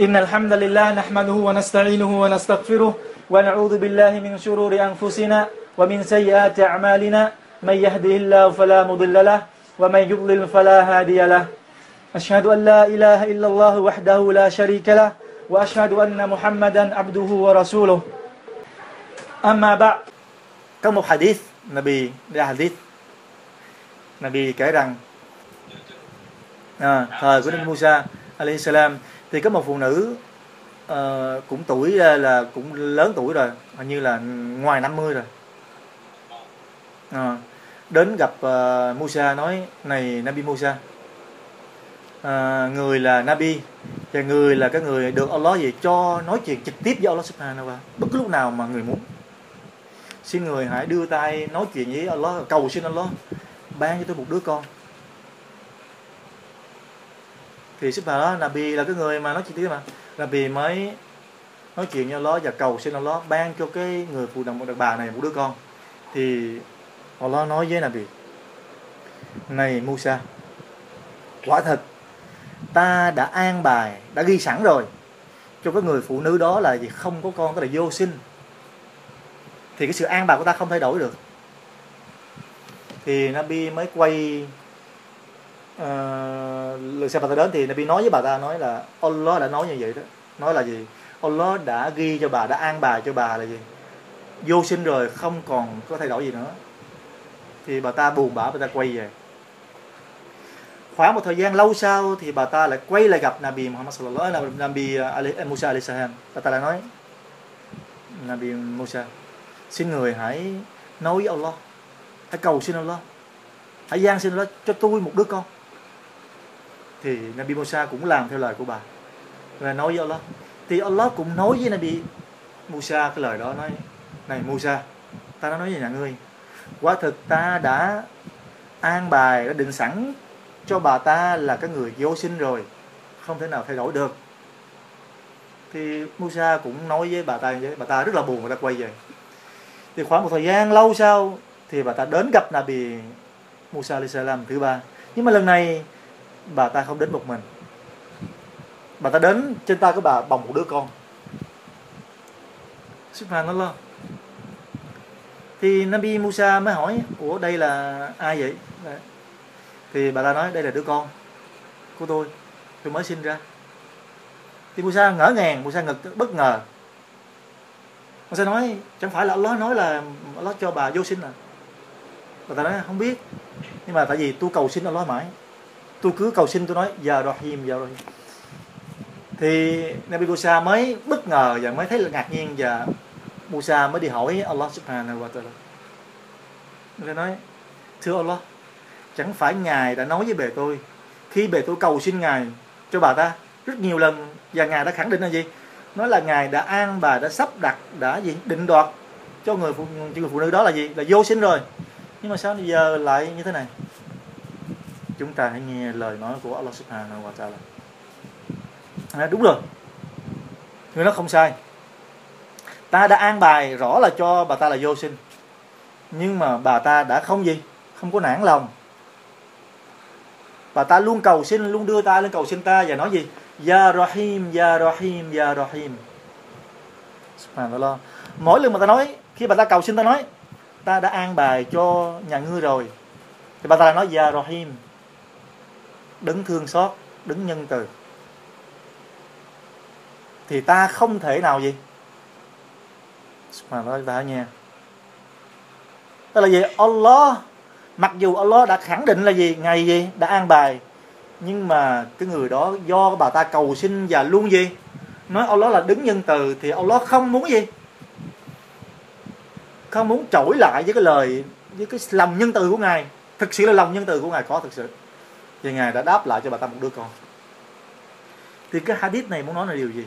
إن الحمد لله نحمده ونستعينه ونستغفره ونعوذ بالله من شرور أنفسنا ومن سيئات أعمالنا. من يهده الله فلا مضل له ومن يضلل فلا هادي له. أشهد أن لا إله إلا الله وحده لا شريك له وأشهد أن محمدا عبده ورسوله. أما بعد. Có một hadith, Nabi, đây hadith. Nabi kể Musa alayhi salam thì có một phụ nữ uh, cũng tuổi ờ, là cũng lớn tuổi rồi, hình như là ngoài 50 rồi. À, đến gặp uh, Musa nói này Nabi Musa. À, người là Nabi và người là cái người được Allah gì cho nói chuyện trực tiếp với Allah Subhanahu wa bất cứ lúc nào mà người muốn. Xin người hãy đưa tay nói chuyện với Allah cầu xin Allah ban cho tôi một đứa con thì sức đó, Nabi là cái người mà nói chuyện tiếp mà. Nabi mới nói chuyện với Allah và cầu xin Allah ban cho cái người phụ nữ một đàn bà này một đứa con. Thì Allah nói với Nabi, này Musa, quả thật, ta đã an bài, đã ghi sẵn rồi. Cho cái người phụ nữ đó là gì không có con tức là vô sinh. Thì cái sự an bài của ta không thay đổi được. Thì Nabi mới quay uh, lần sau bà ta đến thì Nabi nói với bà ta nói là Allah đã nói như vậy đó. Nói là gì? Allah đã ghi cho bà đã an bài cho bà là gì? Vô sinh rồi không còn có thay đổi gì nữa. Thì bà ta buồn bã bà ta quay về. Khoảng một thời gian lâu sau thì bà ta lại quay lại gặp Nabi Muhammad sallallahu alaihi wasallam Nabi à, Ali, à, Musa alaihi salam. Bà ta lại nói Nabi Musa xin người hãy nói với Allah hãy cầu xin Allah hãy gian xin Allah cho tôi một đứa con thì Nabi Musa cũng làm theo lời của bà. Và nói với Allah, thì Allah cũng nói với Nabi Musa cái lời đó, nói, này Musa ta đã nói với nhà ngươi, quả thực ta đã an bài, đã định sẵn cho bà ta là cái người vô sinh rồi, không thể nào thay đổi được. Thì Musa cũng nói với bà ta với bà ta rất là buồn, bà ta quay về. Thì khoảng một thời gian lâu sau thì bà ta đến gặp Nabi Musa alayhi salam thứ ba. Nhưng mà lần này bà ta không đến một mình. Bà ta đến trên tay của bà bồng một đứa con. Subhanallah thì Nabi Musa mới hỏi, ủa, đây là ai vậy? Thì bà ta nói, đây là đứa con của tôi. Tôi mới sinh ra. Thì Musa ngỡ ngàng, Musa ngực bất ngờ. Musa nói, chẳng phải là Allah nói là Allah cho bà vô sinh à? Bà ta nói, không biết. Nhưng mà tại vì tôi cầu xin Allah mãi tôi cứ cầu xin tôi nói dạ, giờ Rahim giờ dạ, Rahim thì Nabi Musa mới bất ngờ và mới thấy là ngạc nhiên và Musa mới đi hỏi Allah subhanahu wa ta'ala. Người nói, thưa Allah, chẳng phải ngài đã nói với bề tôi, khi bề tôi cầu xin ngài cho bà ta rất nhiều lần và ngài đã khẳng định là gì? Nói là ngài đã an bà, đã sắp đặt, đã gì, định đoạt cho người phụ cho người phụ nữ đó là gì? Là vô sinh rồi. Nhưng mà sao bây giờ lại như thế này? Chúng ta hãy nghe lời nói của Allah Subhanahu wa Taala. À, đúng rồi. Người nó không sai. Ta đã an bài rõ là cho bà ta là vô sinh. Nhưng mà bà ta đã không gì? Không có nản lòng. Bà ta luôn cầu xin luôn đưa tay lên cầu xin ta và nói gì? Ya Rahim Ya Rahim Ya Rahim. Subhanallah. Mỗi lần mà ta nói khi bà ta cầu xin ta nói ta đã an bài cho nhà ngươi rồi. Thì bà ta lại nói Ya Rahim đứng thương xót, đứng nhân từ. Thì ta không thể nào gì? Mà nói ta nha. Tức là gì? Allah, mặc dù Allah đã khẳng định là gì? Ngày gì? Đã an bài. Nhưng mà cái người đó do bà ta cầu xin và luôn gì? Nói Allah là đứng nhân từ thì Allah không muốn gì? Không muốn trỗi lại với cái lời, với cái lòng nhân từ của ngài. Thực sự là lòng nhân từ của ngài có thực sự thì ngài đã đáp lại cho bà ta một đứa con. Thì cái hadith này muốn nói là điều gì?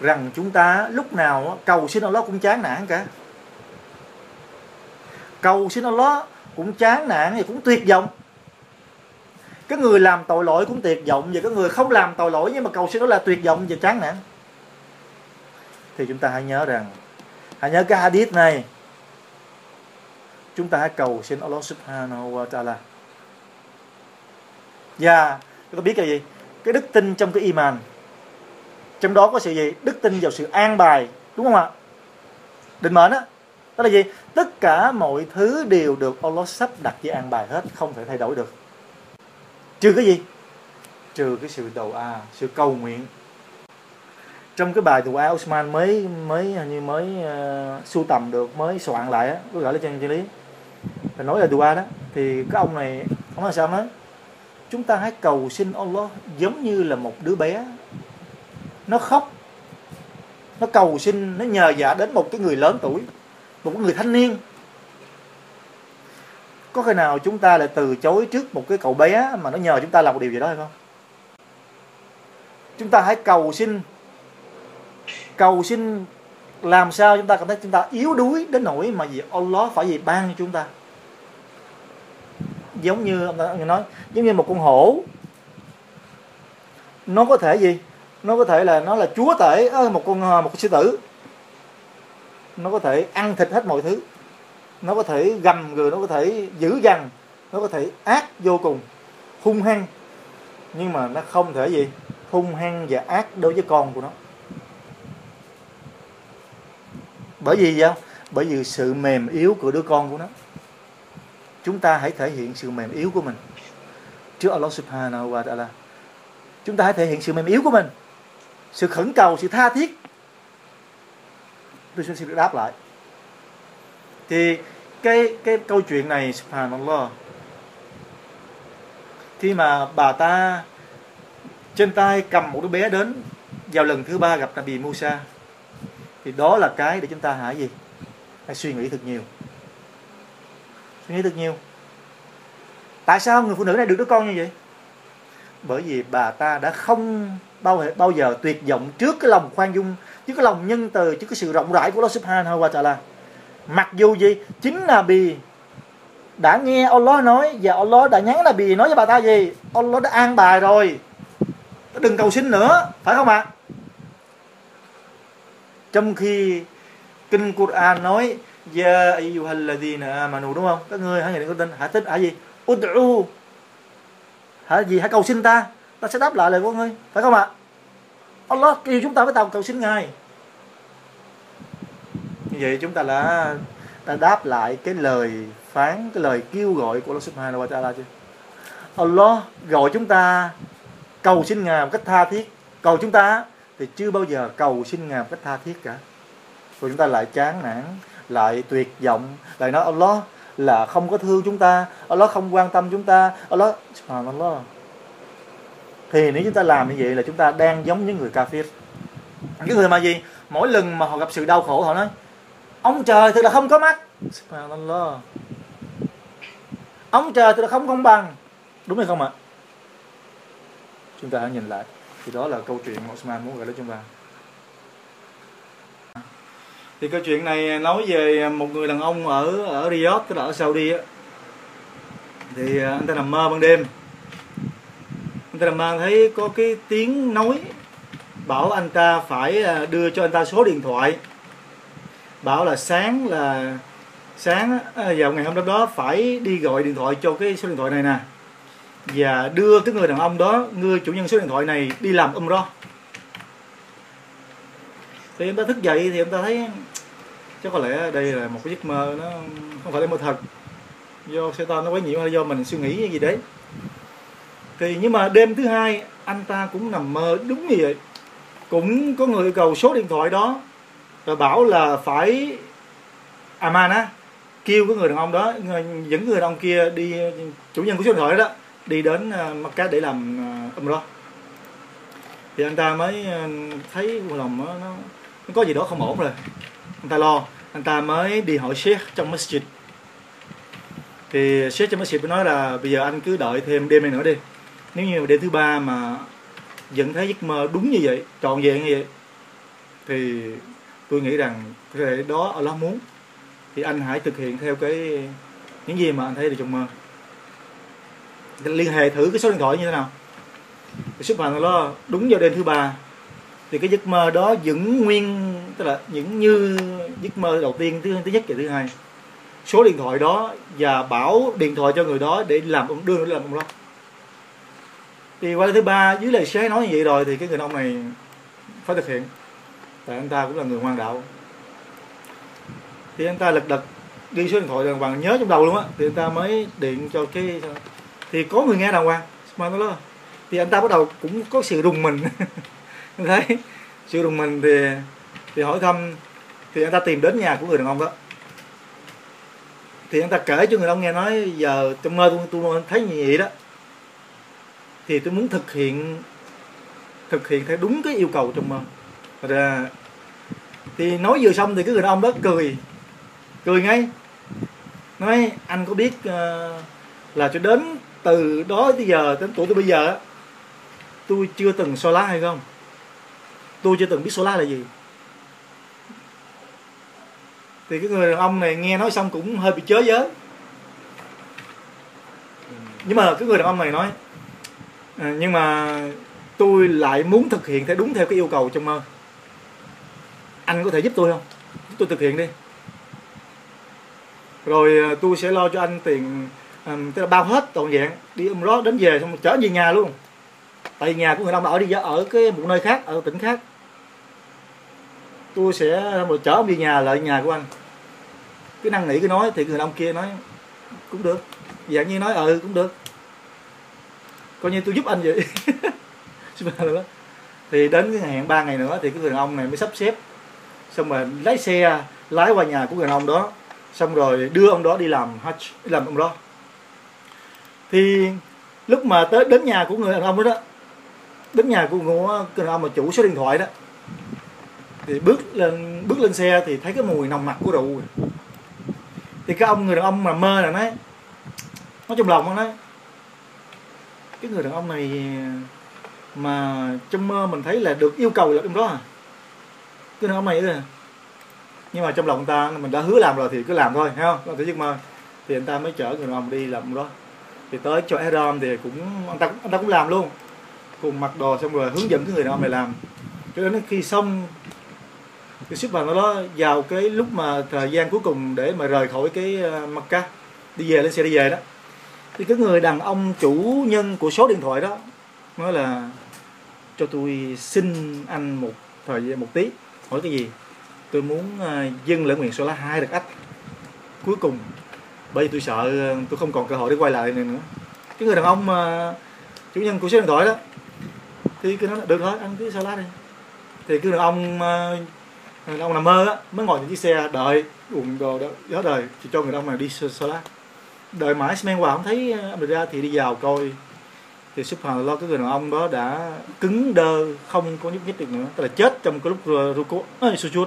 Rằng chúng ta lúc nào cầu xin Allah cũng chán nản cả. Cầu xin Allah cũng chán nản và cũng tuyệt vọng. Cái người làm tội lỗi cũng tuyệt vọng và cái người không làm tội lỗi nhưng mà cầu xin đó là tuyệt vọng và chán nản. Thì chúng ta hãy nhớ rằng, hãy nhớ cái hadith này. Chúng ta hãy cầu xin Allah subhanahu wa ta'ala và chúng ta biết là gì? Cái đức tin trong cái iman. Trong đó có sự gì? Đức tin vào sự an bài đúng không ạ? Định mệnh á đó là gì? Tất cả mọi thứ đều được Allah sắp đặt với an bài hết không thể thay đổi được. Trừ cái gì? Trừ cái sự đầu a sự cầu nguyện. Trong cái bài dua Osman mới mới như mới uh, sưu tầm được mới soạn lại á có gọi là chân chân lý. Thì nói là dua đó thì cái ông này ông nói sao nói? Chúng ta hãy cầu xin Allah giống như là một đứa bé. Nó khóc. Nó cầu xin, nó nhờ dạ đến một cái người lớn tuổi, một người thanh niên. Có khi nào chúng ta lại từ chối trước một cái cậu bé mà nó nhờ chúng ta làm một điều gì đó hay không? Chúng ta hãy cầu xin cầu xin làm sao chúng ta cảm thấy chúng ta yếu đuối đến nỗi mà gì Allah phải gì ban cho chúng ta giống như ông ta nói, giống như một con hổ. Nó có thể gì? Nó có thể là nó là chúa tể một con à, một con sư tử. Nó có thể ăn thịt hết mọi thứ. Nó có thể gầm người, nó có thể dữ dằn nó có thể ác vô cùng, hung hăng. Nhưng mà nó không thể gì? Hung hăng và ác đối với con của nó. Bởi vì sao bởi vì sự mềm yếu của đứa con của nó chúng ta hãy thể hiện sự mềm yếu của mình. Trước Allah subhanahu wa ta'ala, chúng ta hãy thể hiện sự mềm yếu của mình. Sự khẩn cầu, sự tha thiết. Tôi xin xin được đáp lại. Thì cái cái câu chuyện này, subhanallah, khi mà bà ta trên tay cầm một đứa bé đến vào lần thứ ba gặp Nabi Musa, thì đó là cái để chúng ta hãy gì? Hãy suy nghĩ thật nhiều suy nghĩ thật nhiều. Tại sao người phụ nữ này được đứa con như vậy? Bởi vì bà ta đã không bao bao giờ tuyệt vọng trước cái lòng khoan dung, trước cái lòng nhân từ, trước cái sự rộng rãi của Allah Subhanahu wa Taala mặc dù gì, chính là bì đã nghe Allah nói và Allah đã nhắn là bì nói với bà ta gì? Allah đã an bài rồi. Đừng cầu xin nữa, phải không ạ? Trong khi kinh Quran nói Ya ayyuhalladhina amanu đúng không? Các ngươi hãy người có tin hãy thích hãy gì? Ud'u hãy gì? Hãy cầu xin ta, ta sẽ đáp lại lời của ngươi, phải không ạ? Allah kêu chúng ta phải cầu cầu xin Ngài. Như vậy chúng ta đã đã đáp lại cái lời phán, cái lời kêu gọi của Allah Subhanahu wa Ta'ala chưa? Allah gọi chúng ta cầu xin Ngài một cách tha thiết. Cầu chúng ta thì chưa bao giờ cầu xin Ngài một cách tha thiết cả. Rồi chúng ta lại chán nản, lại tuyệt vọng, lại nói Allah là không có thương chúng ta, Allah không quan tâm chúng ta, Allah thì nếu chúng ta làm như vậy là chúng ta đang giống những người kafir. Những người mà gì? Mỗi lần mà họ gặp sự đau khổ họ nói ông trời thật là không có mắt. Subhanallah. Ông trời thật là không công bằng. Đúng hay không ạ? Chúng ta hãy nhìn lại. Thì đó là câu chuyện mà Osman muốn gửi đến chúng ta thì câu chuyện này nói về một người đàn ông ở ở Riyadh tức là ở Saudi á. Thì à, anh ta nằm mơ ban đêm. Anh ta nằm mơ thấy có cái tiếng nói bảo anh ta phải à, đưa cho anh ta số điện thoại. Bảo là sáng là sáng à, vào ngày hôm đó, đó phải đi gọi điện thoại cho cái số điện thoại này nè. Và đưa cái người đàn ông đó người chủ nhân số điện thoại này đi làm umrah thì em ta thức dậy thì em ta thấy chắc có lẽ đây là một cái giấc mơ nó không phải là mơ thật. Do xe nó quấy nhiễu hay do mình suy nghĩ gì đấy. Thì nhưng mà đêm thứ hai anh ta cũng nằm mơ đúng như vậy. Cũng có người yêu cầu số điện thoại đó rồi bảo là phải Aman á kêu cái người đàn ông đó người dẫn người đàn ông kia đi chủ nhân của số điện thoại đó đi đến ờ, Macca để làm ờ, uh, umrah thì anh ta mới ờ, thấy lòng nó, nó có gì đó không ổn rồi. Anh ta lo, anh ta mới đi hỏi sheikh trong masjid. Thì sheikh trong masjid mới nói là bây giờ anh cứ đợi thêm đêm này nữa đi. Nếu như đêm thứ ba mà vẫn thấy giấc mơ đúng như vậy, trọn vẹn như vậy, thì tôi nghĩ rằng cái đó Allah muốn. Thì anh hãy thực hiện theo cái, những gì mà anh thấy được trong mơ. Liên hệ thử cái số điện thoại như thế nào. Thì sức mạnh nó đúng vào đêm thứ ba thì cái giấc mơ đó vẫn nguyên, tức là những như giấc mơ đầu tiên, thứ thứ nhất và thứ hai. Số điện thoại đó và bảo điện thoại cho người đó để làm ông, đưa nó làm đó thì qua thứ ba, dưới lời xế nói như vậy rồi thì cái người ông này phải thực hiện. Tại anh ta cũng là người ngoan đạo. Thì anh ta lật đật ghi số điện thoại đàng hoàng nhớ trong đầu luôn á. Thì anh ta mới điện cho cái, thì có người nghe đàng hoàng, mà nó thì anh ta bắt đầu cũng có sự rùng mình. đấy. Chưa đồng mình thì thì hỏi thăm thì anh ta tìm đến nhà của người đàn ông đó. Thì anh ta kể cho người đàn ông nghe nói giờ trong mơ tôi tôi thấy như vậy đó. Thì tôi muốn thực hiện thực hiện theo đúng cái yêu cầu trong mơ. Rồi thì nói vừa xong thì cái người đàn ông đó cười. Cười ngay. Nói anh có biết uh, là cho đến từ đó tới giờ đến tuổi tôi bây giờ tôi chưa từng so lá hay không? Tôi chưa từng biết solar là gì. Thì cái người đàn ông này nghe nói xong cũng hơi bị chớ giới nhưng mà cái người đàn ông này nói à, nhưng mà tôi lại muốn thực hiện theo đúng theo cái yêu cầu trong mơ. Anh có thể giúp tôi không? Giúp tôi thực hiện đi. Rồi à, tôi sẽ lo cho anh tiền um, tức là bao hết toàn dạng đi um đó đến về xong chở về nhà luôn. Tại nhà của người đàn ông ở đi ở cái một nơi khác ở tỉnh khác tôi sẽ một chở ông đi nhà lại nhà của anh. Cái năng nỉ cái nói thì người đàn ông kia nói cũng được. Dạng như nói ừ cũng được. Coi như tôi giúp anh vậy. Thì đến cái ngày hẹn ba ngày nữa thì cái người đàn ông này mới sắp xếp. Xong rồi lái xe lái qua nhà của người đàn ông đó. Xong rồi đưa ông đó đi làm hajj làm ông đó thì lúc mà tới đến nhà của người đàn ông đó, đó đến nhà của người đàn ông mà chủ số điện thoại đó thì bước lên bước lên xe thì thấy cái mùi nồng nặc của rượu. Thì cái ông, người đàn ông mà mơ là nói nói trong lòng nó nói, cái người đàn ông này mà trong mơ mình thấy là được yêu cầu là trong đó à? Cái đàn ông này là, nhưng mà trong lòng ta mình đã hứa làm rồi thì cứ làm thôi, thấy không? Thế giấc mơ, thì anh ta mới chở người đàn ông đi làm đó. Thì tới cho Edom thì cũng, anh ta anh ta cũng làm luôn. Cùng mặc đồ xong rồi hướng dẫn cái người đàn ông này làm. Cho đến khi xong cái ship vào đó, vào cái lúc mà thời gian cuối cùng để mà rời khỏi cái ờ, mặt Mecca đi về lên xe đi về đó, thì cái người đàn ông chủ nhân của số điện thoại đó nói là, cho tôi xin anh một thời gian, một tí, hỏi cái gì? Tôi muốn ờ, dâng lễ nguyện số lá hai được ách. Cuối cùng, bởi vì tôi sợ ờ, tôi không còn cơ hội để quay lại này nữa. Cái người đàn ông mà chủ nhân của số điện thoại đó, thì cứ nói được thôi anh cứ sao lá đi. Thì cái đàn ông người ông nằm mơ á, mới ngồi trên chiếc xe đợi uống đồ đó gió đời chỉ cho người đàn ông này đi sơ đợi mãi men qua không thấy ờ, ông ra thì đi vào coi. Thì lo cái người đàn ông đó đã cứng đơ, không có nhúc nhích được nữa, tức là chết trong cái lúc ruko ấy sujud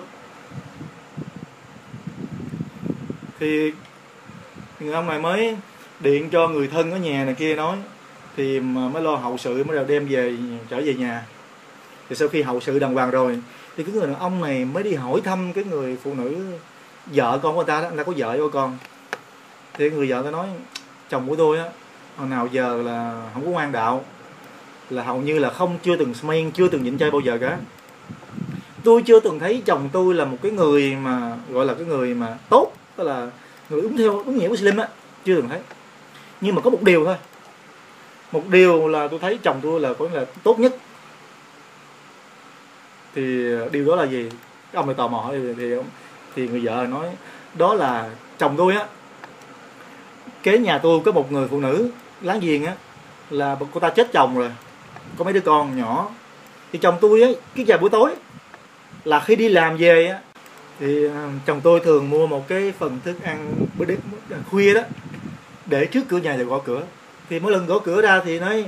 thì người ông này mới điện cho người thân ở nhà này kia nói, thì mới lo hậu sự, mới đem về, trở về nhà. Thì sau khi hậu sự đàng hoàng rồi thì cái người đàn ông này mới đi hỏi thăm cái người phụ nữ vợ con của ta đó là có vợ có con. Thì người vợ ta nói, chồng của tôi á, hồi nào giờ là không có ngoan đạo, là hầu như là không, chưa từng men chưa từng nhịn chơi bao giờ cả. Tôi chưa từng thấy chồng tôi là một cái người mà, gọi là cái người mà tốt, tức là người đúng theo, đúng nghĩa của Slim á, chưa từng thấy. Nhưng mà có một điều thôi. Một điều là tôi thấy chồng tôi là có là tốt nhất thì ờ, điều đó là gì? Ông này tò mò hỏi thì thì người vợ nói, đó là chồng tôi á. Kế nhà tôi có một người phụ nữ láng giềng á, là cô ta chết chồng rồi, có mấy đứa con nhỏ. Thì chồng tôi á cái giờ buổi tối là khi đi làm về á, thì ờ, chồng tôi thường mua một cái phần thức ăn bữa đêm ờ, khuya đó, để trước cửa nhà rồi gõ cửa. Thì mỗi lần gõ cửa ra thì nói,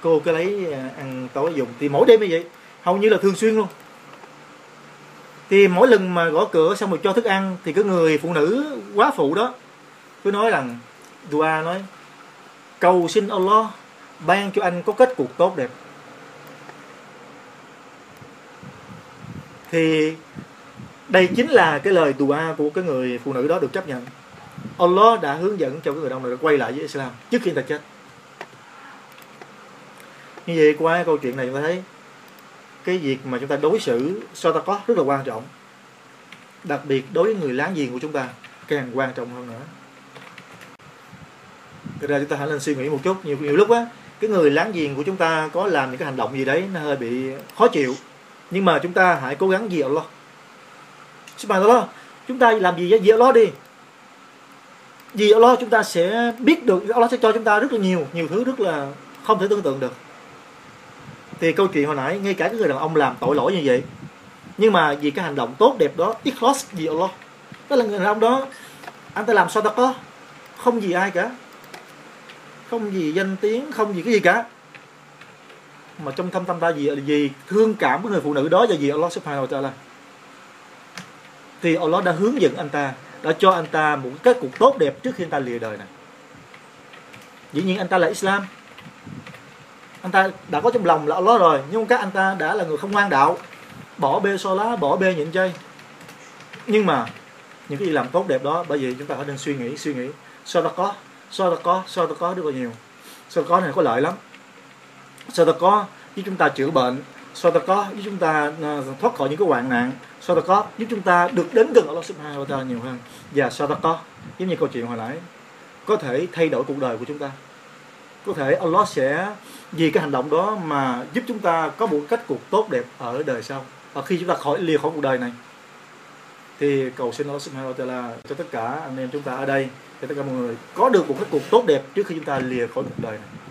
cô cứ lấy ăn tối dùng. Thì mỗi đêm như vậy hầu như là thường xuyên luôn. Thì mỗi lần mà gõ cửa xong rồi cho thức ăn thì cái người phụ nữ quá phụ đó, cứ nói rằng, dua nói, cầu xin Allah ban cho anh có kết cuộc tốt đẹp. Thì đây chính là cái lời dua của cái người phụ nữ đó được chấp nhận. Allah đã hướng dẫn cho cái người đàn ông này quay lại với Islam trước khi người ta chết. Như vậy qua câu chuyện này chúng ta thấy cái việc mà chúng ta đối xử có rất là quan trọng. Đặc biệt đối với người láng giềng của chúng ta, càng quan trọng hơn nữa. Thực ra chúng ta hãy lên suy nghĩ một chút, nhiều nhiều lúc á, cái người láng giềng của chúng ta có làm những cái hành động gì đấy nó hơi bị khó chịu, nhưng mà chúng ta hãy cố gắng gì Allah Subhanallah chúng ta làm gì vì Allah đi. Vì Allah chúng ta sẽ biết được Allah sẽ cho chúng ta rất là nhiều nhiều thứ rất là không thể tưởng tượng được thì câu chuyện hồi nãy, ngay cả cái người đàn ông làm tội lỗi như vậy, nhưng mà vì cái hành động tốt đẹp đó ikhlas vì Allah đó là người đàn ông đó, anh ta làm sao ta có? Không gì ai cả. Không gì danh tiếng, không gì cái gì cả. Mà trong thâm tâm ta gì gì thương cảm với người phụ nữ đó và gì Allah subhanahu wa ta'ala. Thì Allah đã hướng dẫn anh ta, đã cho anh ta một cái cuộc tốt đẹp trước khi anh ta lìa đời này dĩ nhiên anh ta là Islam anh ta đã có trong lòng là Allah rồi, nhưng các anh ta đã là người không ngoan đạo. Bỏ bê so lá bỏ bê nhịn chay nhưng mà, những cái gì làm tốt đẹp đó, bởi vì chúng ta phải nên suy nghĩ suy nghĩ. Sao ta có sao ta có sao ta có rất là nhiều. Sao ta có này có lợi lắm. Sao ta có giúp chúng ta chữa bệnh. Sao ta có giúp chúng ta à, thoát khỏi những cái hoạn nạn. Sao ta có giúp chúng ta được đến gần Allah Subhanahu wa ta'ala nhiều hơn. Và sao ta có giống như câu chuyện hồi nãy, có thể thay đổi cuộc đời của chúng ta. Có thể Allah sẽ vì cái hành động đó mà giúp chúng ta có một cách cuộc tốt đẹp ở đời sau. Và khi chúng ta khỏi, lìa khỏi cuộc đời này, thì cầu xin Allah Subhanahu wa ta'ala cho tất cả anh em chúng ta ở đây cho tất cả mọi người có được một cái cuộc tốt đẹp trước khi chúng ta lìa khỏi cuộc đời này.